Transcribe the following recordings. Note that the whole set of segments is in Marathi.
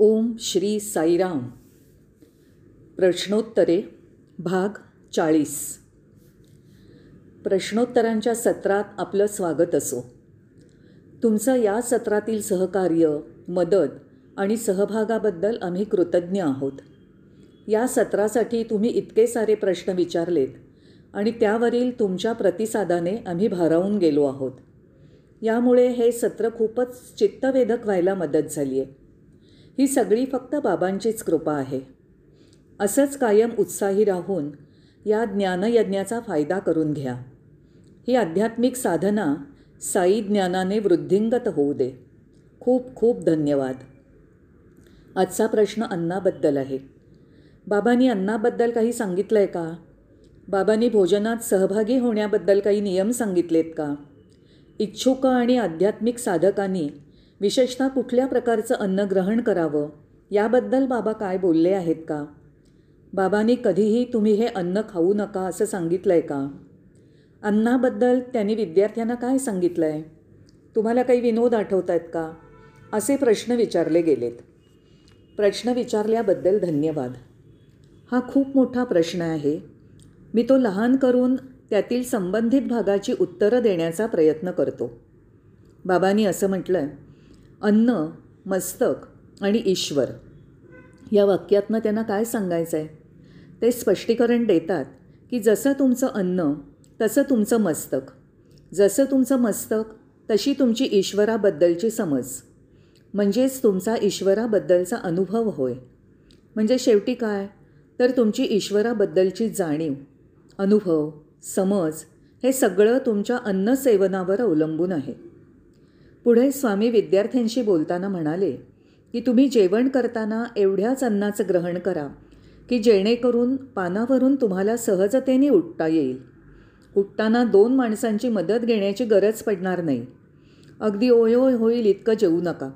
ओम श्री साईराम. प्रश्नोत्तरे भाग चाळीस. प्रश्नोत्तरांच्या सत्रात आपलं स्वागत असो. तुमचं या सत्रातील सहकार्य मदत आणि सहभागाबद्दल आम्ही कृतज्ञ आहोत. या सत्रासाठी तुम्ही इतके सारे प्रश्न विचारलेत आणि त्यावरील तुमच्या प्रतिसादाने आम्ही भारावून गेलो आहोत. यामुळे हे सत्र खूपच चित्तवेधक व्हायला मदत झाली आहे ही सगळी फक्त बाबांचीच कृपा आहे. असंच कायम उत्साही राहून या ज्ञानयज्ञाचा फायदा करून घ्या. ही आध्यात्मिक साधना साई ज्ञानाने वृद्धिंगत होऊ दे. खूप खूप धन्यवाद. आजचा प्रश्न अन्नाबद्दल आहे. बाबांनी अन्नाबद्दल काही सांगितलं आहे का? बाबांनी भोजनात सहभागी होण्याबद्दल काही नियम सांगितलेत का? इच्छुक आणि आध्यात्मिक साधकांनी विशेषतः कुठल्या प्रकारचं अन्न ग्रहण करावं? याबद्दल बाबा काय बोलले आहेत का? बाबांनी कधीही तुम्ही हे अन्न खाऊ नका असं सांगितलं आहे का? अन्नाबद्दल त्यांनी विद्यार्थ्यांना काय सांगितलं आहे तुम्हाला काही विनोद आठवत आहेत का? असे प्रश्न विचारले गेलेत. प्रश्न विचारल्याबद्दल धन्यवाद. हा खूप मोठा प्रश्न आहे. मी तो लहान करून त्यातील संबंधित भागाची उत्तरं देण्याचा प्रयत्न करतो. बाबांनी असं म्हटलं आहे अन्न मस्तक आणि ईश्वर. या वाक्यातनं त्यांना काय सांगायचं आहे ते स्पष्टीकरण देतात की जसं तुमचं अन्न तसं तुमचं मस्तक. जसं तुमचं मस्तक तशी तुमची ईश्वराबद्दलची समज. म्हणजेच तुमचा ईश्वराबद्दलचा अनुभव होय. म्हणजे शेवटी काय? तर तुमची ईश्वराबद्दलची जाणीव अनुभव समज हे सगळं तुमच्या अन्नसेवनावर अवलंबून आहे. पुढे स्वामी विद्यार्थ्यांशी बोलताना म्हणाले की तुम्ही जेवण करताना एवढ्याच अन्नाचं ग्रहण करा की जेणेकरून पानावरून तुम्हाला सहजतेने उठता येईल. उठताना दोन माणसांची मदत घेण्याची गरज पडणार नाही. अगदी ओयोय होईल इतकं जेवू नका.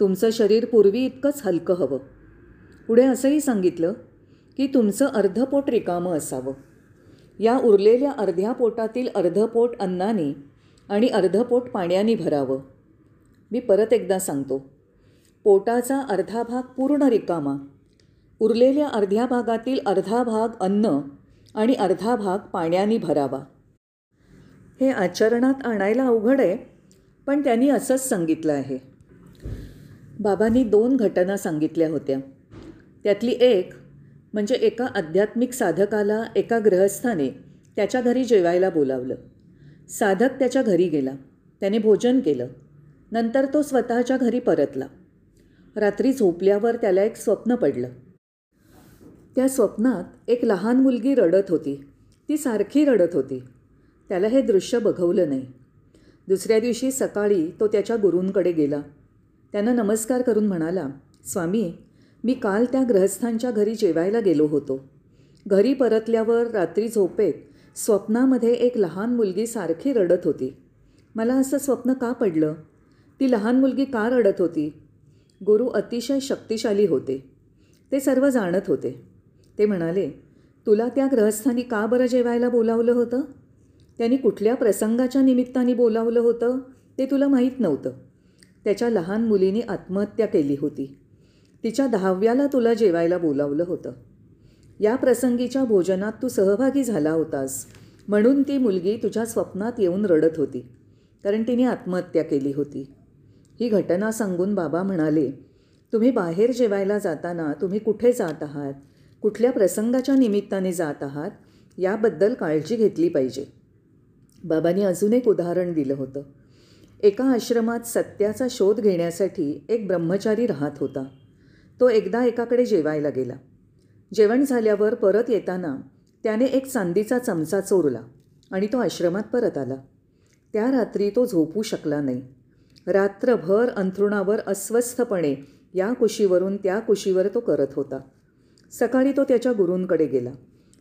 तुमचं शरीर पूर्वी इतकंच हलकं हवं. पुढे असंही सांगितलं की तुमचं अर्धपोट रिकामं असावं. या उरलेल्या अर्ध्या पोटातील अर्धपोट अन्नाने आणि अर्धं पोट पाण्याने भरावं. मी परत एकदा सांगतो. पोटाचा अर्धा भाग पूर्ण रिकामा. उरलेल्या अर्ध्या भागातील अर्धा भाग अन्न आणि अर्धा भाग पाण्याने भरावा. हे आचरणात आणायला अवघड आहे पण त्यांनी असंच सांगितलं आहे. बाबांनी दोन घटना सांगितल्या होत्या. त्यातली एक म्हणजे एका आध्यात्मिक साधकाला एका ग्रहस्थाने त्याच्या घरी जेवायला बोलावलं. साधक त्याच्या घरी गेला. त्याने भोजन केलं. नंतर तो स्वतःच्या घरी परतला. रात्री झोपल्यावर त्याला एक स्वप्न पडलं. त्या स्वप्नात एक लहान मुलगी रडत होती. ती सारखी रडत होती. त्याला हे दृश्य बघवलं नाही. दुसऱ्या दिवशी सकाळी तो त्याच्या गुरूंकडे गेला. त्यानं नमस्कार करून म्हणाला स्वामी मी काल त्या ग्रहस्थांच्या घरी जेवायला गेलो होतो. घरी परतल्यावर रात्री झोपेत स्वप्नामध्ये एक लहान मुलगी सारखी रडत होती. मला असं स्वप्न का पडलं? ती लहान मुलगी का रडत होती? गुरु अतिशय शक्तिशाली होते. ते सर्व जाणत होते. ते म्हणाले तुला त्या ग्रहस्थानी का बरं जेवायला बोलावलं होतं? त्यांनी कुठल्या प्रसंगाच्या निमित्ताने बोलावलं होतं? ते तुला माहीत नव्हतं. त्याच्या लहान मुलीने आत्महत्या केली होती. तिच्या दहाव्याला तुला जेवायला बोलावलं होतं. या प्रसंगीच्या भोजनात तू सहभागी झाला होतास. म्हणून ती मुलगी तुझ्या स्वप्नात येऊन रडत होती. कारण तिने आत्महत्या केली होती. ही घटना सांगून बाबा म्हणाले तुम्ही बाहेर जेवायला जाताना तुम्ही कुठे जात आहात? कुठल्या प्रसंगाच्या निमित्ताने जात आहात? याबद्दल काळजी घेतली पाहिजे. बाबांनी अजून एक उदाहरण दिलं होतं. एका आश्रमात सत्याचा शोध घेण्यासाठी एक ब्रह्मचारी राहत होता. तो एकदा एकाकडे जेवायला गेला. जेवण झाल्यावर परत येताना त्याने एक चांदीचा चमचा चोरला आणि तो आश्रमात परत आला. त्या रात्री तो झोपू शकला नाही. रात्रभर अंथरुणावर अस्वस्थपणे या कुशीवरून त्या कुशीवर तो करत होता. सकाळी तो त्याच्या गुरूंकडे गेला.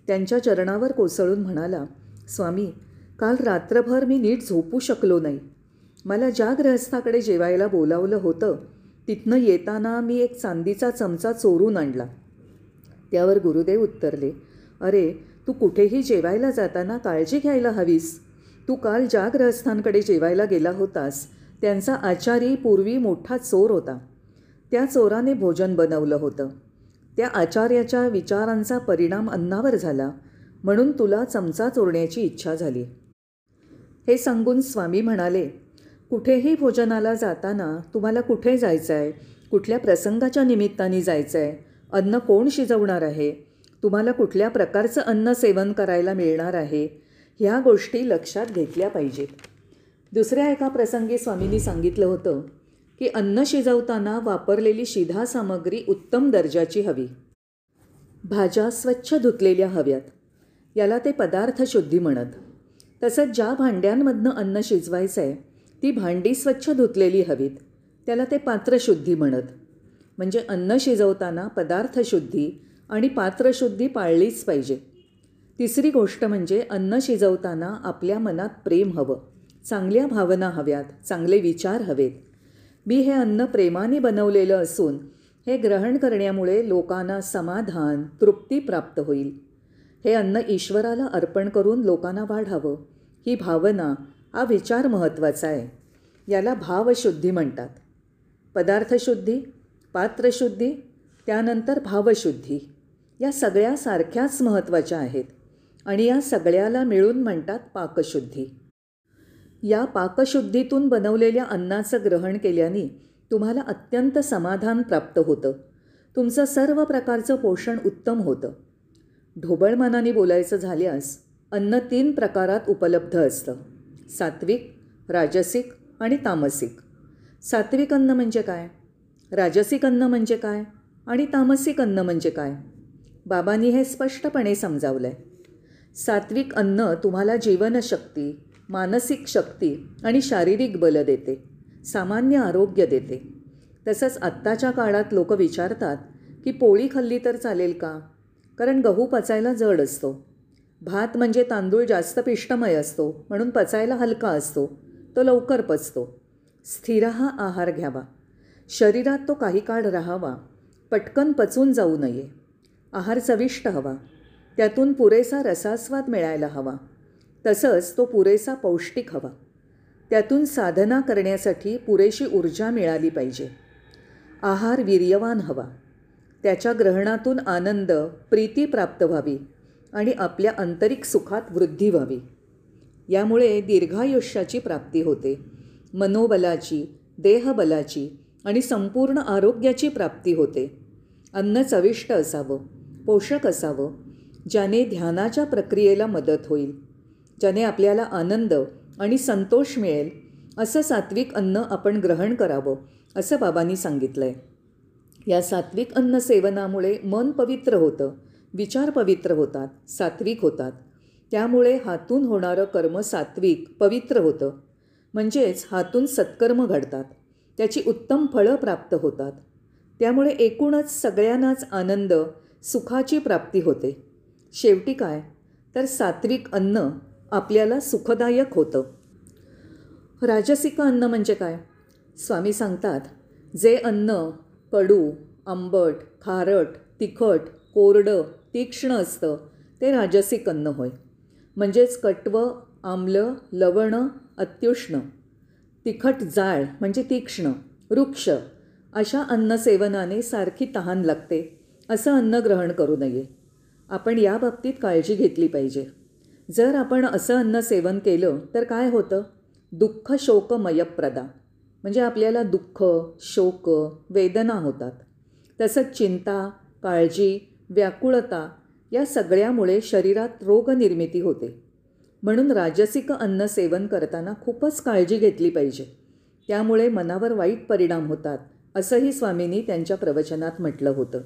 त्यांच्या चरणावर कोसळून म्हणाला स्वामी काल रात्रभर मी नीट झोपू शकलो नाही. मला ज्या ग्रहस्थाकडे जेवायला बोलावलं होतं तिथनं येताना मी एक चांदीचा चमचा चोरून आणला. त्यावर गुरुदेव उत्तरले अरे तू कुठेही जेवायला जाताना काळजी घ्यायला हवीस. तू काल ज्या ग्रहस्थांकडे जेवायला गेला होतास त्यांचा आचारी पूर्वी मोठा चोर होता. त्या चोराने भोजन बनवलं होतं. त्या आचार्याच्या विचारांचा परिणाम अन्नावर झाला. म्हणून तुला चमचा चोरण्याची इच्छा झाली. हे सांगून स्वामी म्हणाले कुठेही भोजनाला जाताना तुम्हाला कुठे जायचं आहे कुठल्या प्रसंगाच्या निमित्ताने जायचं आहे अन्न कोण शिजवणार आहे? तुम्हाला कुठल्या प्रकारचं अन्न सेवन करायला मिळणार आहे? ह्या गोष्टी लक्षात घेतल्या पाहिजेत. दुसऱ्या एका प्रसंगी स्वामींनी सांगितलं होतं की अन्न शिजवताना वापरलेली शिधा सामग्री उत्तम दर्जाची हवी. भाज्या स्वच्छ धुतलेल्या हव्यात. याला ते पदार्थ शुद्धी म्हणत. तसंच ज्या भांड्यांमधनं अन्न शिजवायचं आहे ती भांडी स्वच्छ धुतलेली हवीत. त्याला ते पात्रशुद्धी म्हणत. म्हणजे अन्न शिजवताना पदार्थशुद्धी आणि पात्रशुद्धी पाळलीच पाहिजे. तिसरी गोष्ट म्हणजे अन्न शिजवताना आपल्या मनात प्रेम हवं. चांगल्या भावना हव्यात चांगले विचार हवेत. मी हे अन्न प्रेमाने बनवलेलं असून हे ग्रहण करण्यामुळे लोकांना समाधान तृप्ती प्राप्त होईल. हे अन्न ईश्वराला अर्पण करून लोकांना वाढावं. ही भावना हा विचार महत्त्वाचा आहे. याला भावशुद्धी म्हणतात. पदार्थशुद्धी पात्रशुद्धी त्यानंतर भावशुद्धी. या सगळ्या सारख्याच महत्त्वाच्या आहेत आणि या सगळ्याला मिळून म्हणतात पाकशुद्धी. या पाकशुद्धीतून बनवलेल्या अन्नाचं ग्रहण केल्याने तुम्हाला अत्यंत समाधान प्राप्त होतं. तुमचं सर्व प्रकारचं पोषण उत्तम होतं. ढोबळमानाने बोलायचं झाल्यास अन्न तीन प्रकारात उपलब्ध असतं. सात्विक राजसिक आणि तामसिक. सात्विक अन्न म्हणजे काय? राजसिक अन्न म्हणजे काय आणि तामसिक अन्न म्हणजे काय? बाबांनी हे स्पष्टपणे समजावलं आहे सात्विक अन्न तुम्हाला जीवनशक्ती मानसिक शक्ती आणि शारीरिक बल देते सामान्य आरोग्य देते. तसंच आत्ताच्या काळात लोक विचारतात की पोळी खाल्ली तर चालेल का? कारण गहू पचायला जड असतो. भात म्हणजे तांदूळ जास्त पिष्टमय असतो म्हणून पचायला हलका असतो तो लवकर पचतो. स्थिर हा आहार घ्यावा. शरीरात तो काही काळ राहावा पटकन पचून जाऊ नये. आहार चविष्ट हवा. त्यातून पुरेसा रसास्वाद मिळायला हवा. तसंच तो पुरेसा पौष्टिक हवा. त्यातून साधना करण्यासाठी पुरेशी ऊर्जा मिळाली पाहिजे. आहार वीर्यवान हवा. त्याच्या ग्रहणातून आनंद प्रीती प्राप्त व्हावी आणि आपल्या आंतरिक सुखात वृद्धी व्हावी. यामुळे दीर्घायुष्याची प्राप्ती होते. मनोबलाची देहबलाची आणि संपूर्ण आरोग्याची प्राप्ती होते. अन्न चविष्ट असावं पोषक असावं ज्याने ध्यानाच्या प्रक्रियेला मदत होईल ज्याने आपल्याला आनंद आणि संतोष मिळेल असं सात्विक अन्न आपण ग्रहण करावं असं बाबांनी सांगितलं आहे या सात्विक अन्न सेवनामुळे मन पवित्र होतं विचार पवित्र होतात सात्विक होतात. त्यामुळे हातून होणारं कर्म सात्विक पवित्र होतं. म्हणजेच हातून सत्कर्म घडतात. त्याची उत्तम फळं प्राप्त होतात. त्यामुळे एकूणच सगळ्यांनाच आनंद सुखाची प्राप्ती होते. शेवटी काय? तर सात्विक अन्न आपल्याला सुखदायक होतं. राजसिक अन्न म्हणजे काय? स्वामी सांगतात जे अन्न कडू आंबट खारट तिखट कोरडं तीक्ष्ण असतं ते राजसिक अन्न होय. म्हणजेच कटवं आम्ल लवण अत्युष्ण. तिखट जाळ म्हणजे तीक्ष्ण वृक्ष अशा अन्नसेवनाने सारखी तहान लागते असं अन्न ग्रहण करू नये. आपण या बाबतीत काळजी घेतली पाहिजे. जर आपण असं अन्न सेवन केलं तर काय होतं? दुःख शोक मयप्रदा म्हणजे आपल्याला दुःख शोक वेदना होतात. तसंच चिंता काळजी व्याकुळता या सगळ्यामुळे शरीरात रोगनिर्मिती होते. म्हणून राजसिक अन्न सेवन करताना खूपच काळजी घेतली पाहिजे. त्यामुळे मनावर वाईट परिणाम होतात असंही स्वामींनी त्यांच्या प्रवचनात म्हटलं होतं.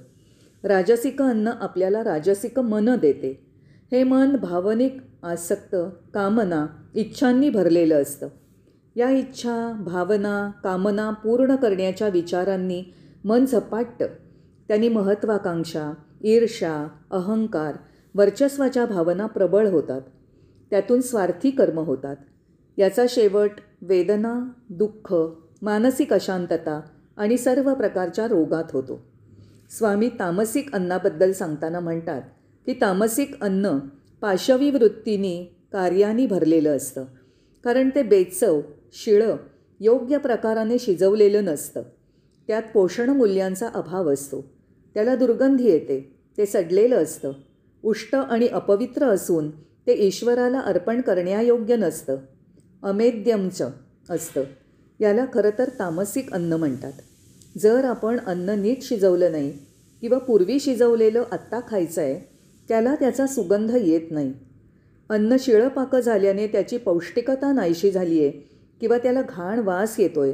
राजसिक अन्न आपल्याला राजसिक मन देते. हे मन भावनिक आसक्त कामना इच्छांनी भरलेलं असतं. या इच्छा भावना कामना पूर्ण करण्याच्या विचारांनी मन झपाटतं. त्यांनी महत्त्वाकांक्षा ईर्षा अहंकार वर्चस्वाच्या भावना प्रबळ होतात. त्यातून स्वार्थी कर्म होतात. याचा शेवट वेदना दुःख मानसिक अशांतता आणि सर्व प्रकारच्या रोगात होतो. स्वामी तामसिक अन्नाबद्दल सांगताना म्हणतात की तामसिक अन्न पाशवी वृत्तीने कार्याने भरलेलं असतं. कारण ते बेचव शिळं योग्य प्रकाराने शिजवलेलं नसतं. त्यात पोषण मूल्यांचा अभाव असतो. त्याला दुर्गंधी येते. ते सडलेलं असतं. उष्ट आणि अपवित्र असून ते ईश्वराला अर्पण करण्यायोग्य नसतं. अमेद्यमच असतं. याला खरं तर तामसिक अन्न म्हणतात. जर आपण अन्न नीट शिजवलं नाही किंवा पूर्वी शिजवलेलं आत्ता खायचं आहे त्याला त्याचा सुगंध येत नाही. अन्न शिळपाकं झाल्याने त्याची पौष्टिकता नाहीशी झाली आहे किंवा त्याला घाण वास येतोय.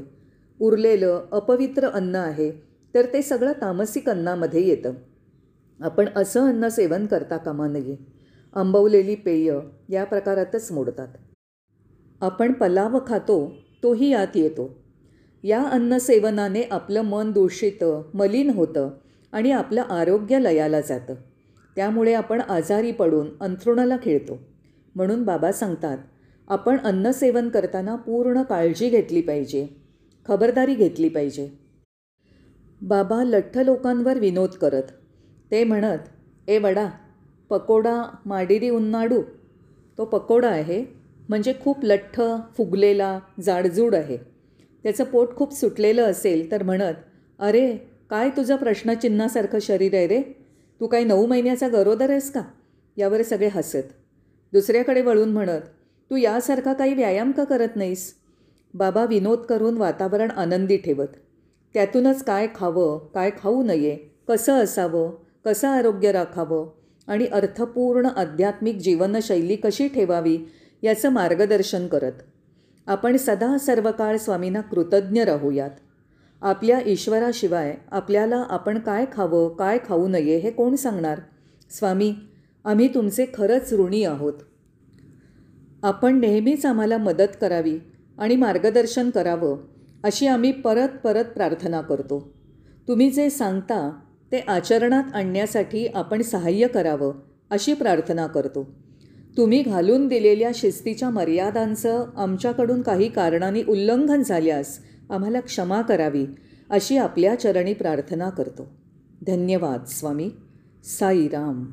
उरलेलं अपवित्र अन्न आहे तर ते सगळं तामसिक अन्नामध्ये येतं. आपण असं अन्न सेवन करता कामा नये. आंबवलेली पेय या प्रकारातच मोडतात. आपण पलाव खातो तोही यात येतो. या अन्नसेवनाने आपलं मन दूषितं मलिन होतं आणि आपलं आरोग्य लयाला जातं. त्यामुळे आपण आजारी पडून अंथरुणाला खेळतो. म्हणून बाबा सांगतात आपण अन्नसेवन करताना पूर्ण काळजी घेतली पाहिजे खबरदारी घेतली पाहिजे. बाबा लठ्ठ लोकांवर विनोद करत ते म्हणत ए वडा पकोडा माडिरी उन्नाडू तो पकोडा आहे म्हणजे खूप लठ्ठ फुगलेला जाडजूड आहे. त्याचं पोट खूप सुटलेलं असेल तर म्हणत अरे काय तुझं प्रश्नचिन्हासारखं शरीर आहे रे? तू काही नऊ महिन्याचा गरोदर आहेस का? यावर सगळे हसत. दुसऱ्याकडे वळून म्हणत तू यासारखा काही व्यायाम का करत नाहीस? बाबा विनोद करून वातावरण आनंदी ठेवत त्यातूनच काय खावं काय खाऊ नये कसं असावं कसं आरोग्य राखावं आणि अर्थपूर्ण आध्यात्मिक जीवनशैली कशी ठेवावी याचं मार्गदर्शन करत आपण सदा सर्व काळ स्वामींना कृतज्ञ राहूयात. आपल्या ईश्वराशिवाय आपल्याला आपण काय खावं काय खाऊ नये हे कोण सांगणार? स्वामी आम्ही तुमचे खरंच ऋणी आहोत. आपण नेहमीच आम्हाला मदत करावी आणि मार्गदर्शन करावं अशी आम्ही परत परत प्रार्थना करतो. तुम्ही जे सांगता ते आचरणात आणण्यासाठी आपण सहाय्य करावं अशी प्रार्थना करतो. तुम्ही घालून दिलेल्या शिस्तीच्या मर्यादांचं आमच्याकडून काही कारणाने उल्लंघन झाल्यास आम्हाला क्षमा करावी अशी आपल्या चरणी प्रार्थना करतो. धन्यवाद स्वामी. साईराम.